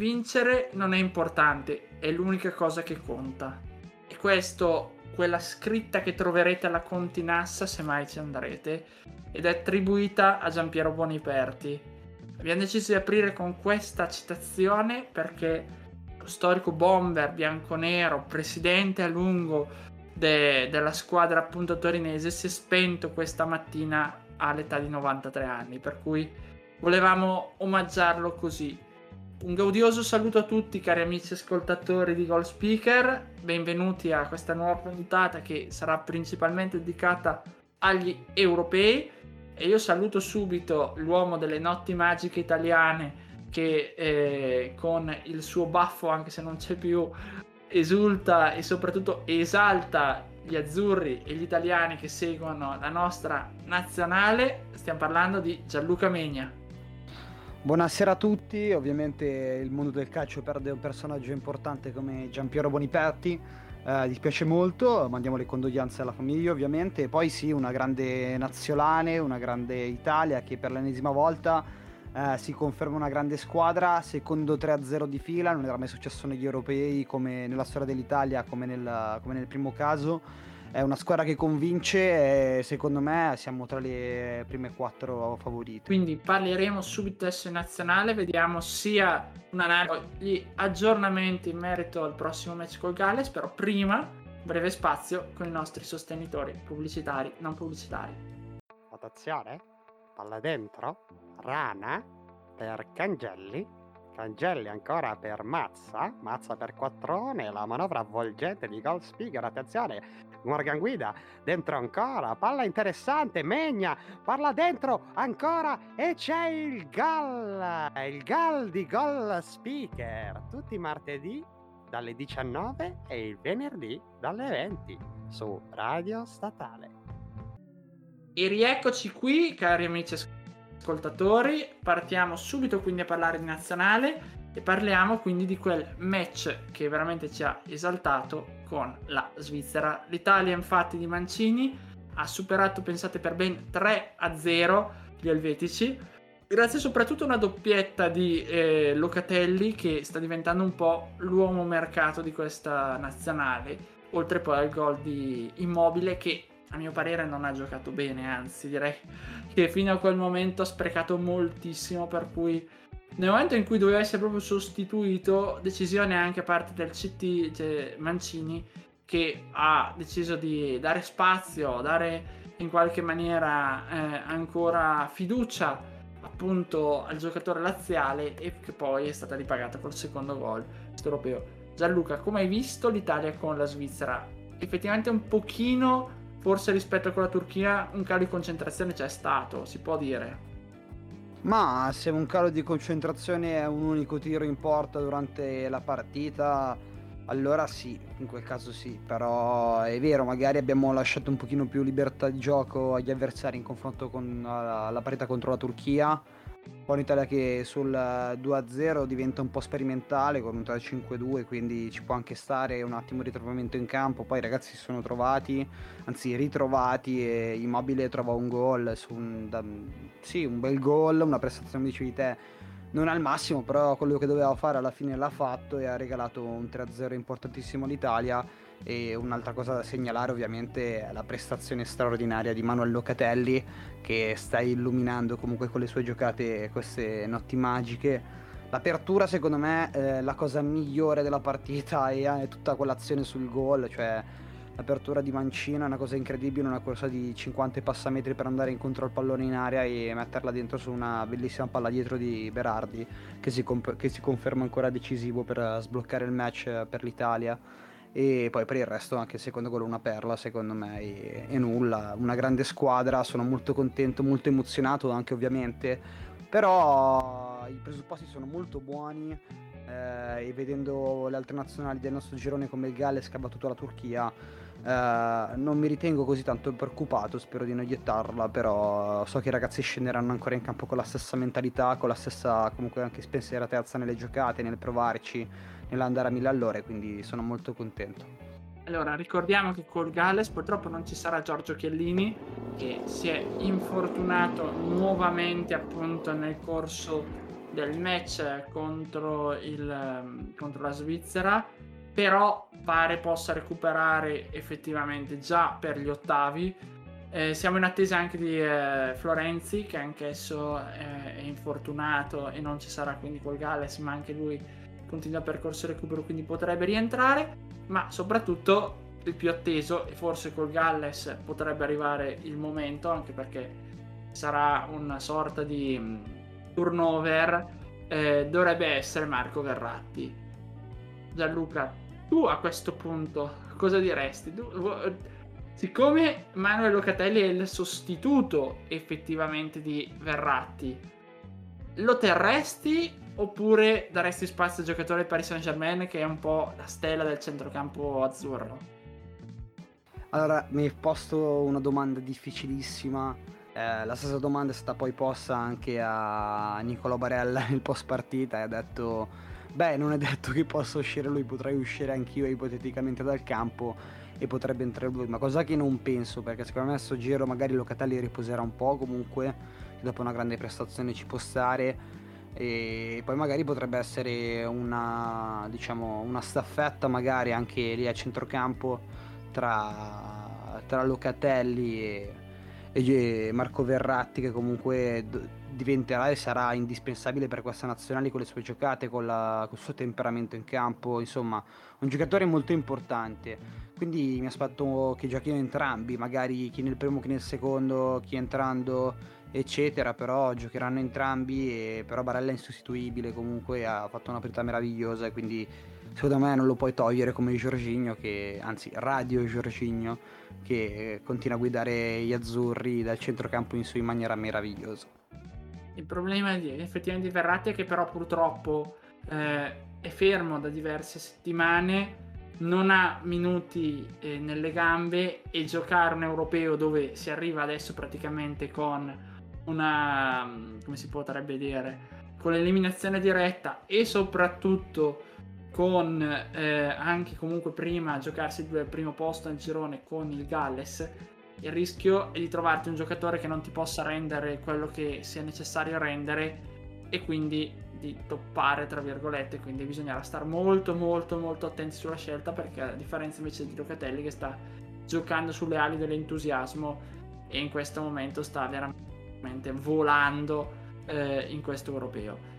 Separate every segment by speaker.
Speaker 1: vincere non è importante, è l'unica cosa che conta. E questo, quella scritta che troverete alla Continassa se mai ci andrete, ed è attribuita a Giampiero Boniperti. Abbiamo deciso di aprire con questa citazione perché lo storico bomber bianconero, presidente a lungo de- della squadra appunto torinese, si è spento questa mattina all'età di 93 anni, per cui volevamo omaggiarlo così. Un gaudioso saluto a tutti cari amici ascoltatori di Goal Speaker, benvenuti a questa nuova puntata che sarà principalmente dedicata agli europei e io saluto subito l'uomo delle notti magiche italiane che eh, con il suo baffo, anche se non c'è più, esulta e soprattutto esalta gli azzurri e gli italiani che seguono la nostra nazionale. Stiamo parlando di Gianluca Megna.
Speaker 2: Buonasera a tutti, ovviamente il mondo del calcio perde un personaggio importante come Giampiero Boniperti, eh, dispiace molto, mandiamo le condoglianze alla famiglia ovviamente, poi sì, una grande nazionale, una grande Italia che per l'ennesima volta eh, si conferma una grande squadra, secondo 3-0 di fila, non era mai successo negli europei come nella storia dell'Italia, come nel, come nel primo caso è una squadra che convince e secondo me siamo tra le prime quattro favorite.
Speaker 1: Quindi parleremo subito adesso in nazionale, vediamo sia un'analisi, gli aggiornamenti in merito al prossimo match col Galles, però prima breve spazio con i nostri sostenitori pubblicitari, non pubblicitari.
Speaker 3: Attenzione, palla dentro, rana per Cangelli Cangelli ancora per Mazza, Mazza per Quattrone, la manovra avvolgente di Gold Speaker, attenzione, Morgan Guida, dentro ancora, palla interessante, Megna, parla dentro ancora e c'è il gol, il gol di Gold Speaker, tutti i martedì dalle 19 e il venerdì dalle 20 su Radio Statale.
Speaker 1: E rieccoci qui, cari amici ascoltatori, partiamo subito quindi a parlare di nazionale e parliamo quindi di quel match che veramente ci ha esaltato con la Svizzera. L'Italia infatti di Mancini ha superato, pensate, per ben 3 a 0 gli elvetici, grazie soprattutto a una doppietta di eh, Locatelli che sta diventando un po' l'uomo mercato di questa nazionale, oltre poi al gol di Immobile che a mio parere non ha giocato bene, anzi direi che fino a quel momento ha sprecato moltissimo, per cui nel momento in cui doveva essere proprio sostituito, decisione anche a parte del CT cioè Mancini che ha deciso di dare spazio, dare in qualche maniera eh, ancora fiducia appunto al giocatore laziale e che poi è stata ripagata col secondo gol europeo. Gianluca, come hai visto l'Italia con la Svizzera? Effettivamente un pochino, forse rispetto a quella Turchia, un calo di concentrazione c'è stato, si può dire.
Speaker 2: Ma se un calo di concentrazione è un unico tiro in porta durante la partita, allora sì, in quel caso sì, però è vero, magari abbiamo lasciato un pochino più libertà di gioco agli avversari in confronto con la, la partita contro la Turchia poi un'Italia che sul 2-0 diventa un po' sperimentale con un 3-5-2, quindi ci può anche stare un attimo di ritrovamento in campo. Poi i ragazzi si sono trovati, anzi ritrovati e Immobile trova un gol, un, da, sì, un bel gol, una prestazione dicevi te non al massimo, però quello che doveva fare alla fine l'ha fatto e ha regalato un 3-0 importantissimo all'Italia e un'altra cosa da segnalare ovviamente è la prestazione straordinaria di Manuel Locatelli che sta illuminando comunque con le sue giocate queste notti magiche. L'apertura secondo me è la cosa migliore della partita e è tutta quell'azione sul gol, cioè l'apertura di Mancino è una cosa incredibile, una corsa di 50 passametri per andare incontro al pallone in area e metterla dentro su una bellissima palla dietro di Berardi che si, comp- che si conferma ancora decisivo per sbloccare il match per l'Italia e poi per il resto anche il secondo gol una perla secondo me e, e, nulla. Una grande squadra sono molto contento molto emozionato anche ovviamente. Però i presupposti sono molto buoni eh, e vedendo le altre nazionali del nostro girone come il Galles che ha battuto la Turchia, eh, non mi ritengo così tanto preoccupato, spero di non iettarla, però so che i ragazzi scenderanno ancora in campo con la stessa mentalità, con la stessa comunque anche spensieratezza nelle giocate, nel provarci, nell'andare a mille all'ora, quindi sono molto contento.
Speaker 1: Allora, ricordiamo che col Galles purtroppo non ci sarà Giorgio Chiellini, che si è infortunato nuovamente appunto nel corso del match contro, il, contro la Svizzera, però pare possa recuperare effettivamente già per gli ottavi. Eh, siamo in attesa anche di eh, Florenzi, che anch'esso eh, è infortunato e non ci sarà quindi col Galles, ma anche lui continua il percorso recupero, quindi potrebbe rientrare ma soprattutto il più atteso e forse col Galles potrebbe arrivare il momento anche perché sarà una sorta di mm, turnover eh, dovrebbe essere Marco Verratti. Gianluca tu a questo punto cosa diresti? Tu, siccome Manuel Locatelli è il sostituto effettivamente di Verratti lo terresti oppure daresti spazio al giocatore Paris Saint Germain che è un po' la stella del centrocampo azzurro?
Speaker 2: Allora, mi hai posto una domanda difficilissima. Eh, la stessa domanda è stata poi posta anche a Nicolò Barella nel post partita e ha detto: Beh, non è detto che possa uscire lui, potrei uscire anch'io ipoteticamente dal campo e potrebbe entrare lui. Ma cosa che non penso, perché secondo me a sto giro magari Locatelli riposerà un po' comunque, dopo una grande prestazione ci può stare e poi magari potrebbe essere una, diciamo, una staffetta magari anche lì a centrocampo tra, tra Locatelli e, e, Marco Verratti che comunque diventerà e sarà indispensabile per questa nazionale con le sue giocate, con, la, con il suo temperamento in campo, insomma un giocatore molto importante. Quindi mi aspetto che giochino entrambi, magari chi nel primo, chi nel secondo, chi entrando eccetera, però giocheranno entrambi, e, però Barella è insostituibile, comunque ha fatto una partita meravigliosa e quindi secondo me non lo puoi togliere come Giorginio, che, anzi Radio Giorginio, che continua a guidare gli azzurri dal centrocampo in su in maniera meravigliosa.
Speaker 1: Il problema di, effettivamente di Verratti è che però purtroppo eh, è fermo da diverse settimane, non ha minuti eh, nelle gambe e giocare un europeo dove si arriva adesso praticamente con una, come si potrebbe dire, con l'eliminazione diretta e soprattutto con eh, anche comunque prima giocarsi il primo posto nel girone con il Galles, il rischio è di trovarti un giocatore che non ti possa rendere quello che sia necessario rendere e quindi di toppare tra virgolette quindi bisognerà stare molto molto molto attenti sulla scelta perché a differenza invece di Locatelli che sta giocando sulle ali dell'entusiasmo e in questo momento sta veramente volando eh, in questo europeo.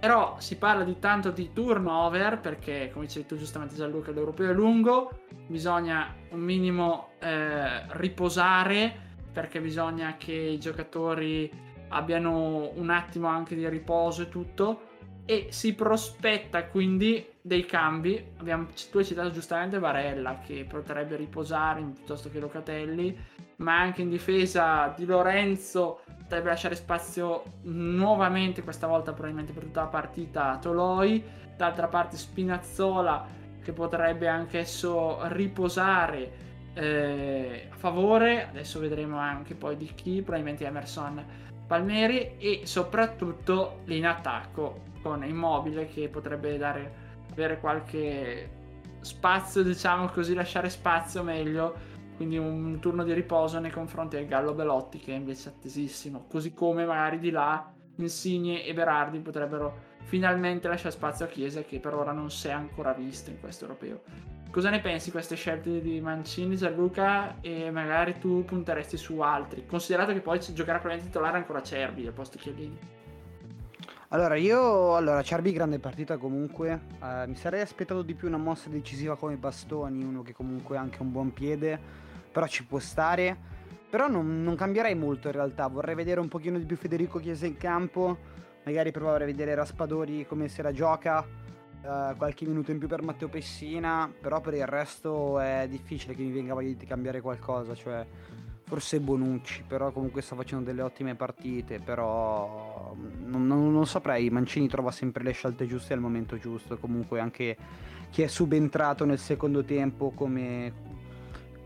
Speaker 1: Però si parla di tanto di turnover perché, come dicevi tu giustamente Gianluca, l'europeo è lungo, bisogna un minimo eh, riposare perché bisogna che i giocatori abbiano un attimo anche di riposo e tutto e si prospetta quindi dei cambi. Abbiamo, tu hai citato giustamente Varella che potrebbe riposare piuttosto che Locatelli, ma anche in difesa di Lorenzo potrebbe lasciare spazio nuovamente, questa volta probabilmente per tutta la partita, a Toloi. D'altra parte Spinazzola che potrebbe anch'esso riposare eh, a favore, adesso vedremo anche poi di chi, probabilmente Emerson Palmeri e soprattutto in attacco con Immobile che potrebbe dare, avere qualche spazio, diciamo così, lasciare spazio meglio. Quindi un turno di riposo nei confronti del Gallo Belotti che è invece attesissimo. Così come magari di là Insigne e Berardi potrebbero finalmente lasciare spazio a Chiesa che per ora non si è ancora visto in questo europeo. Cosa ne pensi di queste scelte di Mancini, Gianluca? E magari tu punteresti su altri, considerato che poi giocherà probabilmente titolare ancora Cerbi al posto Chiellini.
Speaker 2: Allora, io, allora, Cerbi grande partita comunque, eh, mi sarei aspettato di più una mossa decisiva come Bastoni, uno che comunque ha anche un buon piede, però ci può stare, però non, non cambierei molto in realtà, vorrei vedere un pochino di più Federico Chiesa in campo, magari provare a vedere Raspadori come se la gioca, eh, qualche minuto in più per Matteo Pessina, però per il resto è difficile che mi venga voglia di cambiare qualcosa, cioè forse Bonucci, però comunque sta facendo delle ottime partite, però non, non, non, saprei, Mancini trova sempre le scelte giuste al momento giusto, comunque anche chi è subentrato nel secondo tempo come,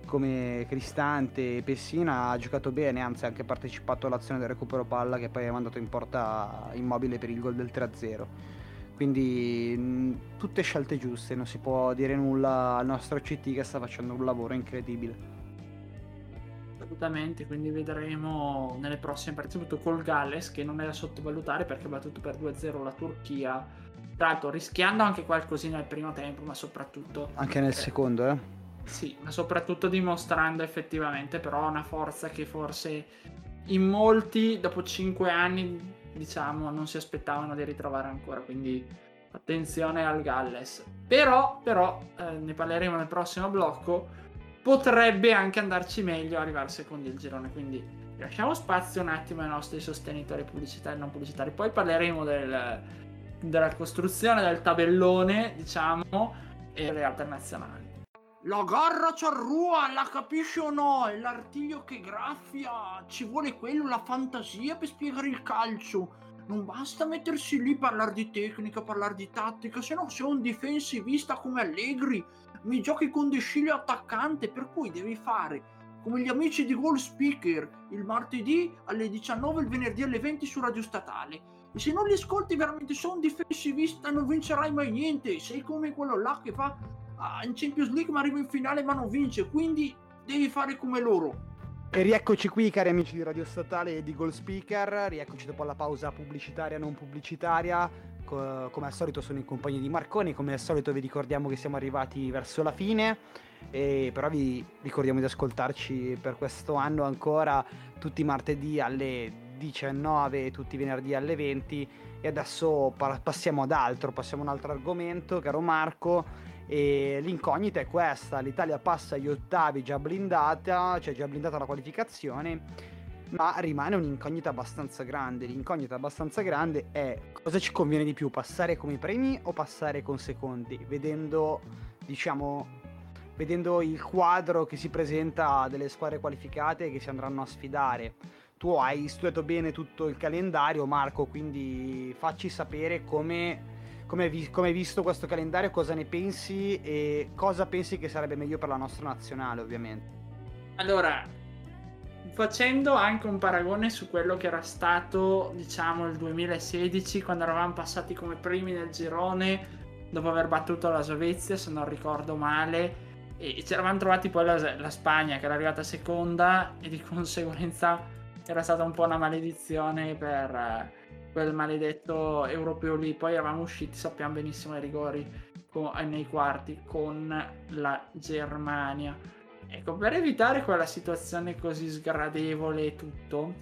Speaker 2: come Cristante e Pessina ha giocato bene, anzi ha anche partecipato all'azione del recupero palla che poi ha mandato in porta immobile per il gol del 3-0. Quindi mh, tutte scelte giuste, non si può dire nulla al nostro CT che sta facendo un lavoro incredibile
Speaker 1: assolutamente, quindi vedremo nelle prossime partite, soprattutto col Galles, che non è da sottovalutare perché ha battuto per 2-0 la Turchia, tra l'altro rischiando anche qualcosina nel primo tempo, ma soprattutto...
Speaker 2: Anche nel eh, secondo, eh?
Speaker 1: Sì, ma soprattutto dimostrando effettivamente però una forza che forse in molti, dopo 5 anni, diciamo, non si aspettavano di ritrovare ancora, quindi attenzione al Galles. Però, però, eh, ne parleremo nel prossimo blocco potrebbe anche andarci meglio arrivare secondo il girone. Quindi lasciamo spazio un attimo ai nostri sostenitori pubblicitari e non pubblicitari. Poi parleremo del, della costruzione del tabellone, diciamo, e delle alternazionali. La garra c'arrua, la capisci o no? È l'artiglio che graffia. Ci vuole quello, la fantasia per spiegare il calcio. Non basta mettersi lì a parlare di tecnica, parlare di tattica, se no sei un difensivista come Allegri mi giochi con Desciglio attaccante, per cui devi fare come gli amici di Goal Speaker il martedì alle 19 e il venerdì alle 20 su Radio Statale. E se non li ascolti veramente sono un difensivista non vincerai mai niente. Sei come quello là che fa ah, in Champions League ma arriva in finale ma non vince. Quindi devi fare come loro.
Speaker 2: E rieccoci qui cari amici di Radio Statale e di Goal Speaker, rieccoci dopo la pausa pubblicitaria non pubblicitaria. Come al solito sono in compagnia di Marconi, come al solito vi ricordiamo che siamo arrivati verso la fine, e però vi ricordiamo di ascoltarci per questo anno ancora tutti i martedì alle 19 e tutti i venerdì alle 20 e adesso passiamo ad altro, passiamo a un altro argomento, caro Marco. E l'incognita è questa: l'Italia passa agli ottavi già blindata, cioè già blindata la qualificazione ma rimane un'incognita abbastanza grande. L'incognita abbastanza grande è cosa ci conviene di più, passare come primi o passare con secondi, vedendo, diciamo, vedendo il quadro che si presenta delle squadre qualificate che si andranno a sfidare. Tu hai studiato bene tutto il calendario, Marco, quindi facci sapere come, come, vi, come hai visto questo calendario, cosa ne pensi e cosa pensi che sarebbe meglio per la nostra nazionale, ovviamente.
Speaker 1: Allora, facendo anche un paragone su quello che era stato, diciamo, il 2016, quando eravamo passati come primi nel girone dopo aver battuto la Svezia, se non ricordo male, e ci eravamo trovati poi la, la Spagna che era arrivata seconda e di conseguenza era stata un po' una maledizione per eh, quel maledetto europeo lì. Poi eravamo usciti, sappiamo benissimo, ai rigori con, nei quarti con la Germania Ecco, per evitare quella situazione così sgradevole e tutto,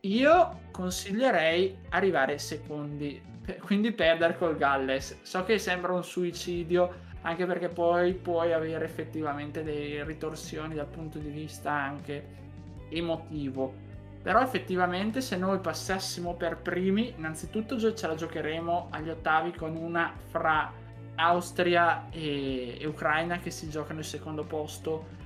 Speaker 1: io consiglierei arrivare secondi, quindi perdere col Galles. So che sembra un suicidio, anche perché poi puoi avere effettivamente delle ritorsioni dal punto di vista anche emotivo. Però effettivamente se noi passassimo per primi, innanzitutto ce la giocheremo agli ottavi con una fra Austria e, e Ucraina che si giocano il secondo posto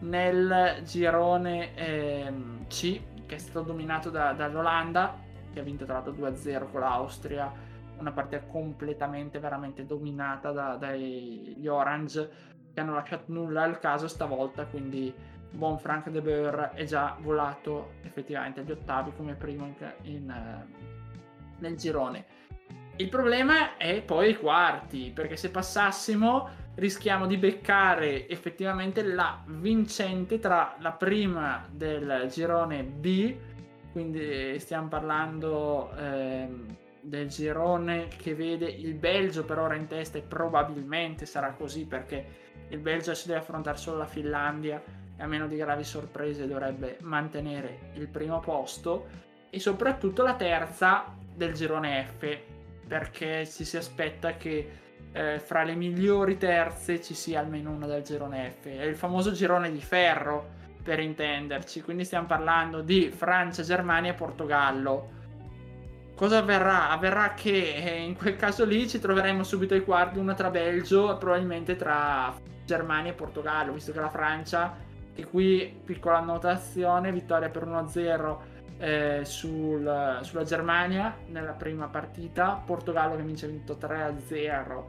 Speaker 1: nel girone ehm, C, che è stato dominato da, dall'Olanda, che ha vinto tra l'altro 2-0 con l'Austria, una partita completamente, veramente dominata da, dagli Orange, che hanno lasciato nulla al caso stavolta, quindi buon Frank de Boer è già volato effettivamente agli ottavi come primo in, in, uh, nel girone. Il problema è poi i quarti, perché se passassimo rischiamo di beccare effettivamente la vincente tra la prima del girone B, quindi stiamo parlando ehm, del girone che vede il Belgio per ora in testa e probabilmente sarà così perché il Belgio si deve affrontare solo la Finlandia e a meno di gravi sorprese dovrebbe mantenere il primo posto e soprattutto la terza del girone F perché ci si aspetta che eh, fra le migliori terze ci sia almeno una del girone F. È il famoso girone di ferro, per intenderci. Quindi stiamo parlando di Francia, Germania e Portogallo. Cosa avverrà? Avverrà che eh, in quel caso lì ci troveremo subito ai quarti, una tra Belgio e probabilmente tra Germania e Portogallo, visto che la Francia che qui, piccola annotazione, vittoria per 1-0 eh, sul, sulla Germania nella prima partita, Portogallo che vince vinto 3-0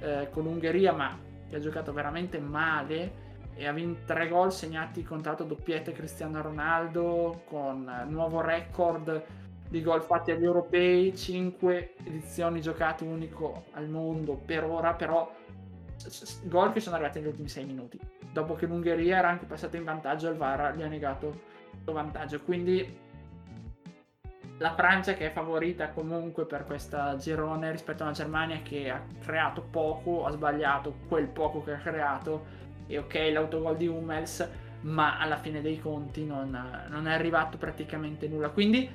Speaker 1: eh, con l'Ungheria, ma che ha giocato veramente male e ha vinto tre gol segnati contato doppiette Cristiano Ronaldo con nuovo record di gol fatti agli europei, 5 edizioni giocate unico al mondo per ora, però gol che sono arrivati negli ultimi 6 minuti. Dopo che l'Ungheria era anche passata in vantaggio, il VAR gli ha negato questo vantaggio. Quindi la Francia che è favorita comunque per questa girone rispetto alla Germania che ha creato poco, ha sbagliato quel poco che ha creato e ok l'autogol di Hummels, ma alla fine dei conti non, non è arrivato praticamente nulla. Quindi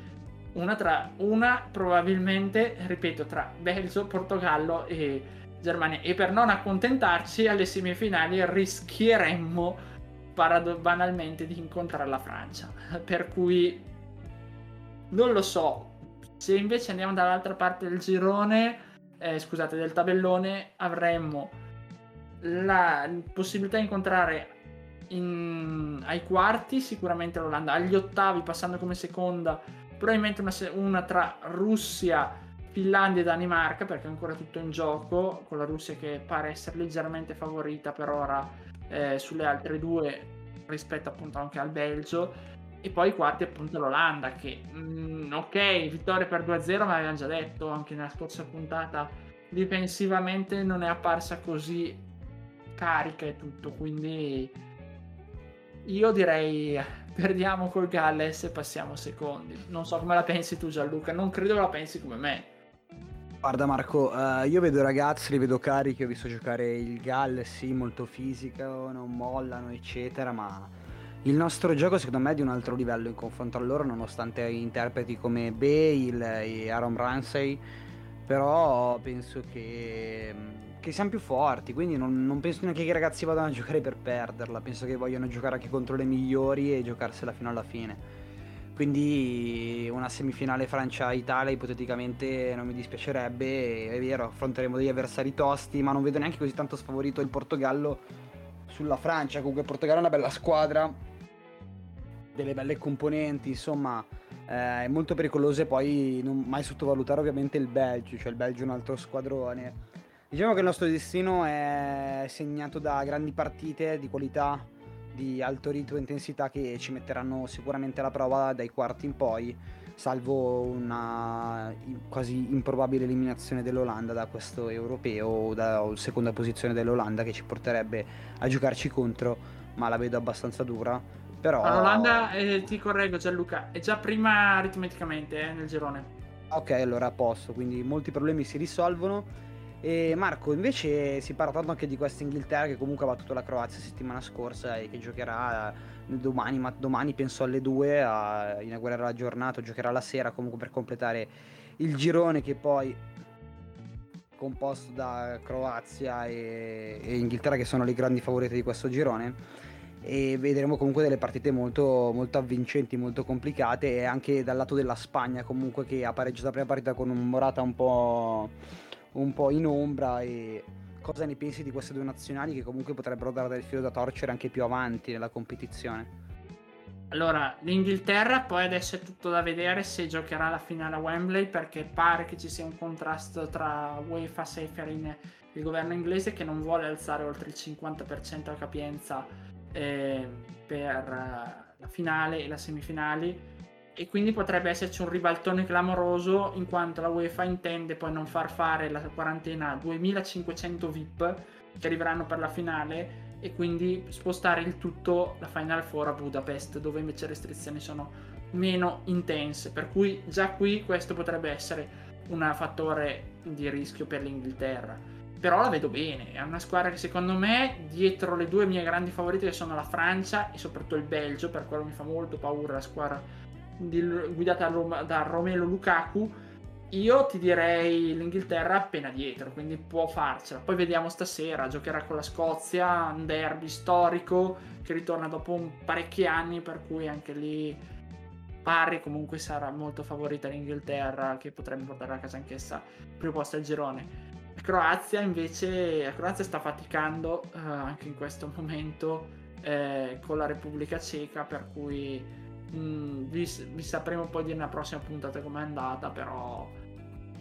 Speaker 1: una, tra, una probabilmente, ripeto, tra Belgio, Portogallo e Germania. E per non accontentarci alle semifinali rischieremmo parado- banalmente di incontrare la Francia. Per cui non lo so. Se invece andiamo dall'altra parte del girone, eh, scusate, del tabellone, avremmo la possibilità di incontrare in, ai quarti sicuramente l'Olanda, agli ottavi passando come seconda probabilmente una, una, tra Russia, Finlandia e Danimarca perché è ancora tutto in gioco con la Russia che pare essere leggermente favorita per ora eh, sulle altre due rispetto appunto anche al Belgio e poi i quarti appunto l'Olanda che mh, mm, ok vittoria per 2-0 ma avevamo già detto anche nella scorsa puntata difensivamente non è apparsa così carica e tutto, quindi io direi perdiamo col Galles e passiamo secondi. Non so come la pensi tu Gianluca, non credo la pensi come me.
Speaker 2: Guarda Marco, uh, io vedo ragazzi, li vedo carichi, ho visto giocare il Galles, sì, molto fisico, non mollano, eccetera, ma il nostro gioco secondo me è di un altro livello in confronto a loro, nonostante interpreti come Bale e Aaron Ramsey, però penso che che siamo più forti, quindi non, non, penso neanche che i ragazzi vadano a giocare per perderla, penso che vogliano giocare anche contro le migliori e giocarsela fino alla fine. Quindi una semifinale Francia-Italia ipoteticamente non mi dispiacerebbe, è vero, affronteremo degli avversari tosti, ma non vedo neanche così tanto sfavorito il Portogallo sulla Francia, comunque il Portogallo è una bella squadra, delle belle componenti, insomma eh, molto pericoloso e poi non mai sottovalutare ovviamente il Belgio, cioè il Belgio è un altro squadrone. Diciamo che il nostro destino è segnato da grandi partite di qualità, di alto ritmo e intensità che ci metteranno sicuramente alla prova dai quarti in poi, salvo una quasi improbabile eliminazione dell'Olanda da questo europeo o dalla seconda posizione dell'Olanda che ci porterebbe a giocarci contro, ma la vedo abbastanza dura. Però...
Speaker 1: L'Olanda, eh, ti correggo Gianluca, è già prima aritmeticamente eh, nel girone.
Speaker 2: Ok, allora a posto, quindi molti problemi si risolvono e Marco, invece si parla tanto anche di questa Inghilterra che comunque ha battuto la Croazia settimana scorsa e che giocherà eh, domani, ma domani penso alle 2 a inaugurare la giornata, giocherà la sera comunque per completare il girone che poi composto da Croazia e, e Inghilterra che sono le grandi favorite di questo girone. E vedremo comunque delle partite molto, molto avvincenti, molto complicate e anche dal lato della Spagna comunque che ha pareggiato la prima partita con un Morata un po' un po' in ombra e cosa ne pensi di queste due nazionali che comunque potrebbero dare del filo da torcere anche più avanti nella competizione?
Speaker 1: Allora, l'Inghilterra poi adesso è tutto da vedere se giocherà la finale a Wembley perché pare che ci sia un contrasto tra UEFA, Seferin e il governo inglese che non vuole alzare oltre il 50% la capienza eh, per uh, la finale e le semifinali e quindi potrebbe esserci un ribaltone clamoroso in quanto la UEFA intende poi non far fare la quarantena a 2500 VIP che arriveranno per la finale e quindi spostare il tutto la Final Four a Budapest dove invece le restrizioni sono meno intense. Per cui già qui questo potrebbe essere un fattore di rischio per l'Inghilterra. Però la vedo bene è una squadra che secondo me dietro le due mie grandi favorite che sono la Francia e soprattutto il Belgio per quello mi fa molto paura la squadra di, guidata da, da Romelo Lukaku, io ti direi l'Inghilterra appena dietro, quindi può farcela. Poi vediamo stasera, giocherà con la Scozia, un derby storico che ritorna dopo parecchi anni, per cui anche lì pare comunque sarà molto favorita l'Inghilterra, che potrebbe portare a casa anch'essa il primo posto al girone. La Croazia invece, la Croazia sta faticando uh, anche in questo momento eh, con la Repubblica Ceca, per cui mh, mm, vi, vi, sapremo poi dire nella prossima puntata com'è andata, però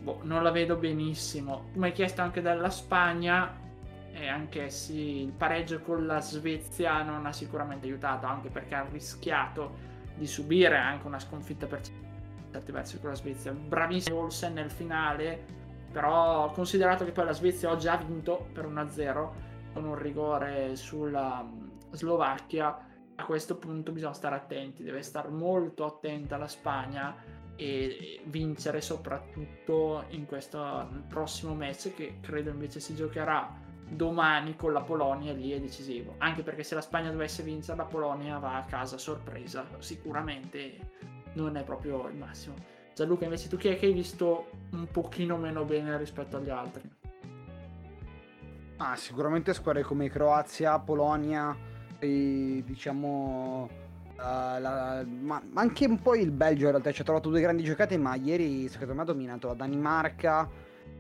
Speaker 1: boh, non la vedo benissimo. Come chiesto anche dalla Spagna, e anche sì, il pareggio con la Svezia non ha sicuramente aiutato, anche perché ha rischiato di subire anche una sconfitta per certi versi con la Svezia. Bravissimo Olsen nel finale, però considerato che poi la Svezia oggi ha vinto per 1-0 con un rigore sulla mm, Slovacchia, a questo punto bisogna stare attenti, deve stare molto attenta la Spagna e vincere soprattutto in questo prossimo match che credo invece si giocherà domani con la Polonia lì è decisivo. Anche perché se la Spagna dovesse vincere, la Polonia va a casa sorpresa. Sicuramente non è proprio il massimo. Gianluca, invece tu chi è che hai visto un pochino meno bene rispetto agli altri?
Speaker 2: Ah, sicuramente squadre come Croazia, Polonia e diciamo Uh, la, ma anche un po' il Belgio in realtà ci ha trovato due grandi giocate ma ieri secondo me ha dominato la Danimarca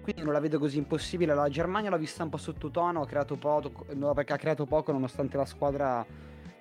Speaker 2: quindi non la vedo così impossibile. La Germania l'ho vista un po' sottotono, ha creato poco, perché ha creato poco nonostante la squadra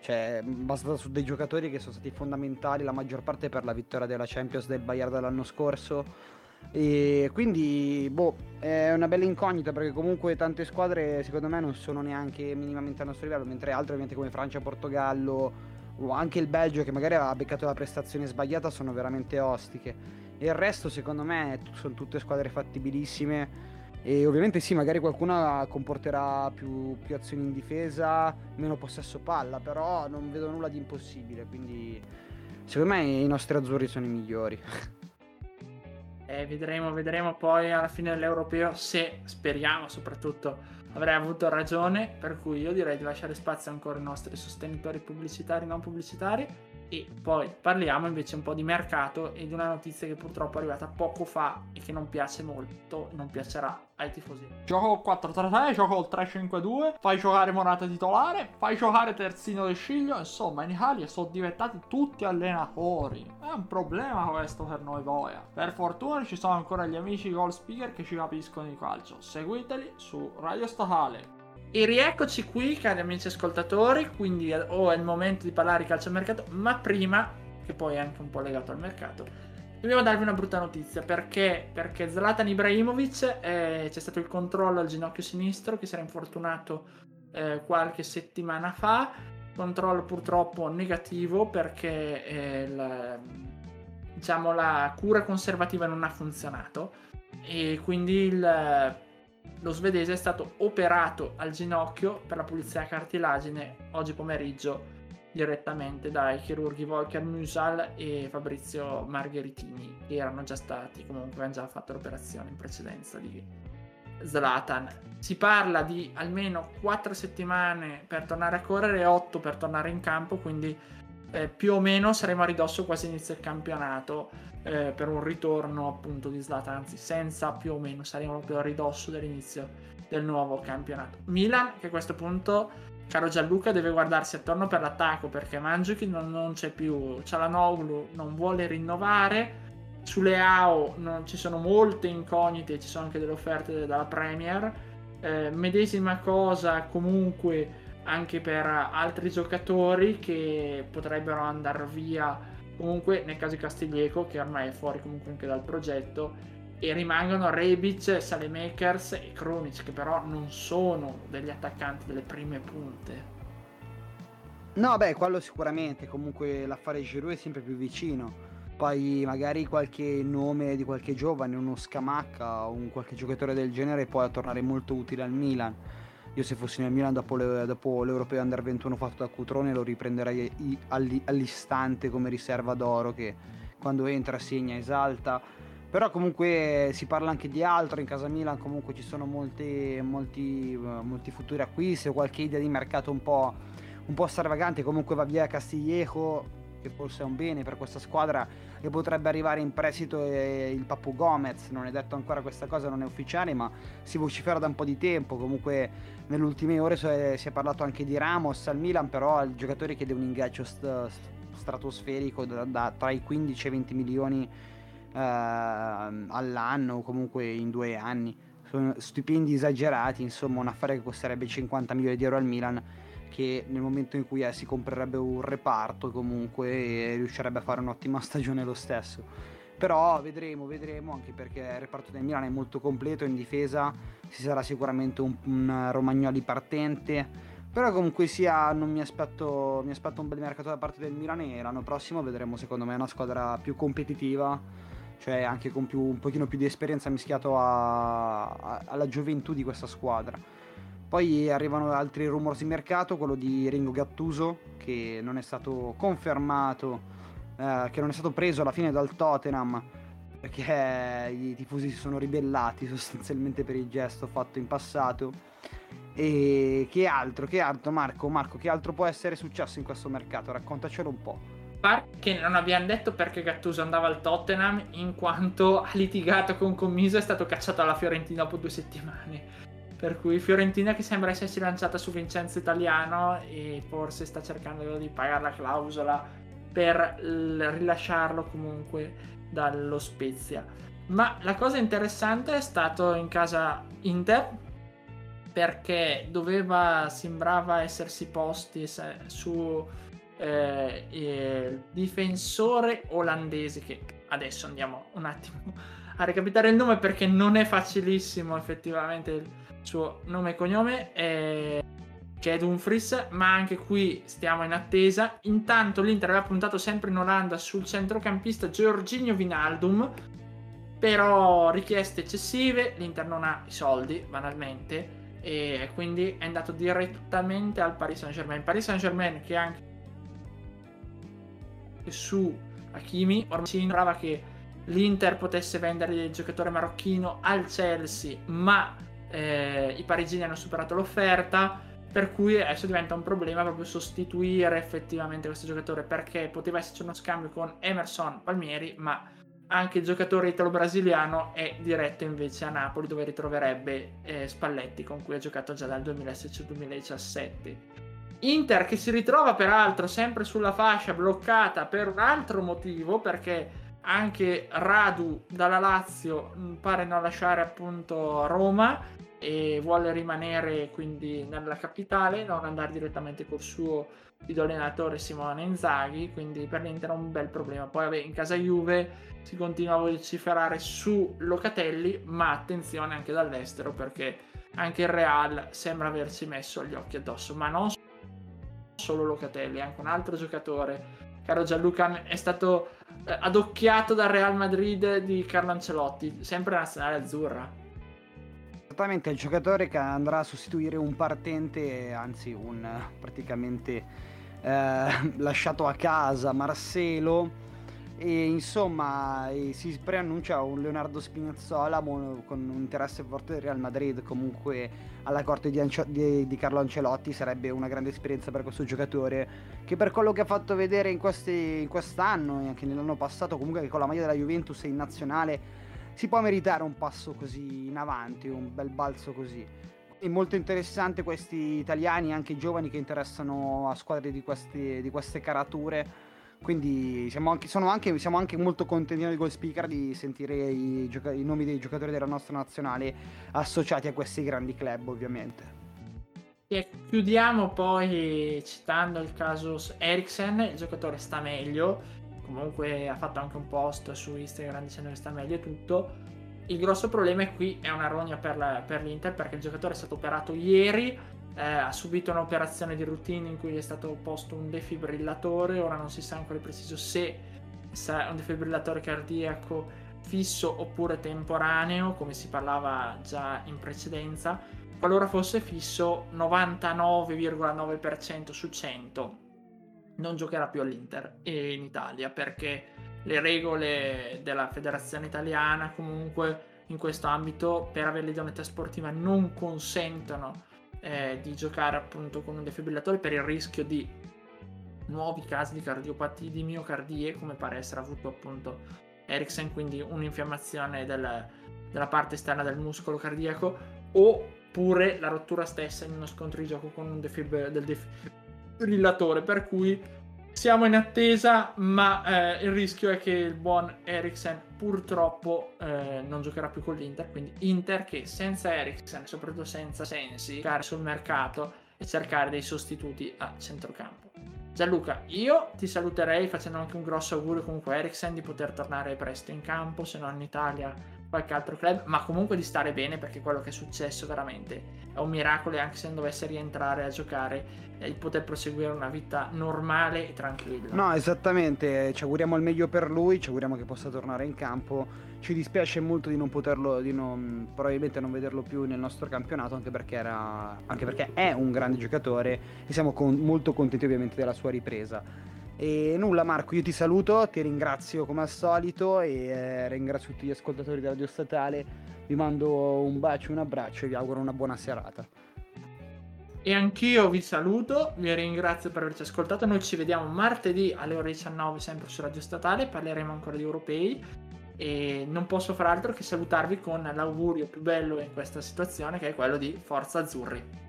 Speaker 2: cioè, basata su dei giocatori che sono stati fondamentali la maggior parte per la vittoria della Champions del Bayern dell'anno scorso. E quindi, boh, è una bella incognita perché comunque tante squadre secondo me non sono neanche minimamente al nostro livello, mentre altre ovviamente come Francia, Portogallo o anche il Belgio che magari ha beccato la prestazione sbagliata sono veramente ostiche. E il resto, secondo me, sono tutte squadre fattibilissime. E ovviamente sì, magari qualcuna comporterà più, più, azioni in difesa, meno possesso palla, però non vedo nulla di impossibile. Quindi, secondo me, i nostri azzurri sono i migliori.
Speaker 1: Eh, vedremo, vedremo poi alla fine dell'europeo se speriamo soprattutto avrei avuto ragione. Per cui io direi di lasciare spazio ancora ai nostri sostenitori pubblicitari e non pubblicitari e poi parliamo invece un po' di mercato e di una notizia che purtroppo è arrivata poco fa e che non piace molto, non piacerà ai tifosi.
Speaker 4: Gioco 4-3-3, gioco il 3-5-2, fai giocare Morata titolare, fai giocare Terzino del Sciglio, insomma in Italia sono diventati tutti allenatori. È un problema questo per noi Boia. Per fortuna ci sono ancora gli amici goal speaker che ci capiscono di calcio. Seguiteli su Radio Statale.
Speaker 1: E rieccoci qui, cari amici ascoltatori, quindi o oh, è il momento di parlare di calciomercato, ma prima, che poi è anche un po' legato al mercato, dobbiamo darvi una brutta notizia, perché, perché Zlatan Ibrahimovic eh, c'è stato il controllo al ginocchio sinistro che si era infortunato eh, qualche settimana fa, controllo purtroppo negativo perché eh, la, diciamo, la cura conservativa non ha funzionato. E quindi il lo svedese è stato operato al ginocchio per la pulizia cartilagine oggi pomeriggio direttamente dai chirurghi Volker Musal e Fabrizio Margheritini che erano già stati comunque avevano già fatto l'operazione in precedenza di Zlatan. Si parla di almeno 4 settimane per tornare a correre e 8 per tornare in campo quindi eh, più o meno saremo a ridosso quasi inizio il campionato eh, per un ritorno appunto di Zlatan, anzi senza più o meno, saremo proprio a ridosso dell'inizio del nuovo campionato. Milan che a questo punto, caro Gianluca, deve guardarsi attorno per l'attacco perché Mandzukic non, non c'è più, Cialanoglu non vuole rinnovare, sulle AO non ci sono molte incognite, ci sono anche delle offerte dalla Premier, eh, medesima cosa comunque anche per altri giocatori che potrebbero andare via comunque nel caso di Castiglieco che ormai è fuori comunque anche dal progetto e rimangono Rebic, Salemakers e Kronic che però non sono degli attaccanti delle prime punte.
Speaker 2: No beh quello sicuramente comunque l'affare Giroud è sempre più vicino. Poi magari qualche nome di qualche giovane uno Scamacca o un qualche giocatore del genere può tornare molto utile al Milan io se fossi nel Milan dopo, le, dopo l'Europeo Under 21 fatto da Cutrone lo riprenderei all'istante come riserva d'oro che quando entra segna, esalta. Però comunque si parla anche di altro, in casa Milan comunque ci sono molti, molti, molti futuri acquisti o qualche idea di mercato un po', un po' stravagante, comunque va via Castiglieco che forse è un bene per questa squadra e potrebbe arrivare in prestito il Papu Gomez, non è detto ancora questa cosa, non è ufficiale, ma si vocifera da un po' di tempo, comunque nelle ultime ore si è parlato anche di Ramos al Milan, però il giocatore chiede un ingaggio st- stratosferico da, da, tra i 15 e i 20 milioni eh, all'anno, comunque in due anni, sono stipendi esagerati, insomma un affare che costerebbe 50 milioni di euro al Milan che nel momento in cui eh, si comprerebbe un reparto comunque riuscirebbe a fare un'ottima stagione lo stesso. Però vedremo, vedremo, anche perché il reparto del Milan è molto completo in difesa, ci sarà sicuramente un, un Romagnoli partente, però comunque sia non mi aspetto, mi aspetto un bel mercato da parte del Milan e l'anno prossimo vedremo secondo me una squadra più competitiva, cioè anche con più, un pochino più di esperienza mischiato a, a, alla gioventù di questa squadra. Poi arrivano altri rumors di mercato, quello di Ringo Gattuso che non è stato confermato eh, che non è stato preso alla fine dal Tottenham perché i tifosi si sono ribellati sostanzialmente per il gesto fatto in passato. E che altro, che altro Marco? Marco, che altro può essere successo in questo mercato? Raccontacelo un po'.
Speaker 1: Che non abbiamo detto perché Gattuso andava al Tottenham in quanto ha litigato con Commiso e è stato cacciato alla Fiorentina dopo due settimane. Per cui Fiorentina che sembra essersi lanciata su Vincenzo Italiano e forse sta cercando di pagare la clausola per rilasciarlo comunque dallo Spezia. Ma la cosa interessante è stato in casa Inter perché doveva, sembrava essersi posti su eh, il difensore olandese che adesso andiamo un attimo a recapitare il nome perché non è facilissimo effettivamente suo nome e cognome. Eh, che è Dumfries, ma anche qui stiamo in attesa. Intanto l'Inter aveva puntato sempre in Olanda sul centrocampista Giorginio Vinaldum, però richieste eccessive, l'Inter non ha i soldi, banalmente, e quindi è andato direttamente al Paris Saint-Germain. Paris Saint-Germain che anche su Hakimi, ormai si sembrava che l'Inter potesse vendere il giocatore marocchino al Chelsea, ma eh, i parigini hanno superato l'offerta per cui adesso diventa un problema proprio sostituire effettivamente questo giocatore perché poteva esserci uno scambio con Emerson Palmieri, ma anche il giocatore italo-brasiliano è diretto invece a Napoli dove ritroverebbe eh, Spalletti con cui ha giocato già dal 2016-2017. Inter che si ritrova peraltro sempre sulla fascia bloccata per un altro motivo perché anche Radu dalla Lazio mm, pare non lasciare appunto Roma e vuole rimanere quindi nella capitale, non andare direttamente col suo allenatore Simone Inzaghi, quindi per l'Inter è un bel problema. Poi vabbè, in casa Juve si continua a vociferare su Locatelli, ma attenzione anche dall'estero perché anche il Real sembra averci messo gli occhi addosso, ma non solo Locatelli, anche un altro giocatore. Caro Gianluca è stato eh, adocchiato dal Real Madrid di Carlo Ancelotti, sempre nazionale azzurra
Speaker 2: esattamente il giocatore che andrà a sostituire un partente, anzi un praticamente eh, lasciato a casa, Marcelo. E insomma e si preannuncia un Leonardo Spinazzola con un interesse forte del Real Madrid. Comunque alla corte di, Ancio- di, di, Carlo Ancelotti sarebbe una grande esperienza per questo giocatore che per quello che ha fatto vedere in, questi, in quest'anno e anche nell'anno passato comunque con la maglia della Juventus in nazionale si può meritare un passo così in avanti, un bel balzo così. È molto interessante questi italiani, anche giovani che interessano a squadre di, questi, di queste carature. Quindi siamo anche, anche, siamo anche molto contenti di Goal Speaker di sentire i, gioca- i nomi dei giocatori della nostra nazionale associati a questi grandi club, ovviamente.
Speaker 1: E chiudiamo poi citando il caso Eriksen, il giocatore sta meglio, comunque ha fatto anche un post su Instagram dicendo che sta meglio e tutto. Il grosso problema è qui, è una rogna per, la, per l'Inter perché il giocatore è stato operato ieri, eh, ha subito un'operazione di routine in cui gli è stato posto un defibrillatore, ora non si sa ancora preciso se è un defibrillatore cardiaco fisso oppure temporaneo, come si parlava già in precedenza. Qualora fosse fisso, 99,9% su 100 non giocherà più all'Inter e in Italia perché le regole della federazione italiana comunque in questo ambito per avere l'idoneità sportiva non consentono eh, di giocare appunto con un defibrillatore per il rischio di nuovi casi di cardiopatie di miocardie come pare essere avuto appunto Eriksen quindi un'infiammazione del, della parte esterna del muscolo cardiaco oppure la rottura stessa in uno scontro di gioco con un defib- del defibrillatore rillatore, per cui siamo in attesa, ma eh, il rischio è che il buon Eriksen purtroppo eh, non giocherà più con l'Inter, quindi Inter che senza Eriksen, soprattutto senza Sensi, giocare sul mercato e cercare dei sostituti a centrocampo. Gianluca, io ti saluterei facendo anche un grosso augurio comunque a Eriksen di poter tornare presto in campo, se non in Italia qualche altro club, ma comunque di stare bene perché quello che è successo veramente è un miracolo e anche se non dovesse rientrare a giocare di poter proseguire una vita normale e tranquilla.
Speaker 2: No, esattamente, ci auguriamo il meglio per lui, ci auguriamo che possa tornare in campo. Ci dispiace molto di non poterlo, di non, probabilmente non vederlo più nel nostro campionato, anche perché, era, anche perché è un grande giocatore e siamo con, molto contenti ovviamente della sua ripresa. E nulla Marco, io ti saluto, ti ringrazio come al solito e eh, ringrazio tutti gli ascoltatori della Radio Statale, vi mando un bacio, un abbraccio e vi auguro una buona serata.
Speaker 1: E anch'io vi saluto, vi ringrazio per averci ascoltato. Noi ci vediamo martedì alle ore 19 sempre su Radio Statale, parleremo ancora di europei e non posso far altro che salutarvi con l'augurio più bello in questa situazione che è quello di Forza Azzurri.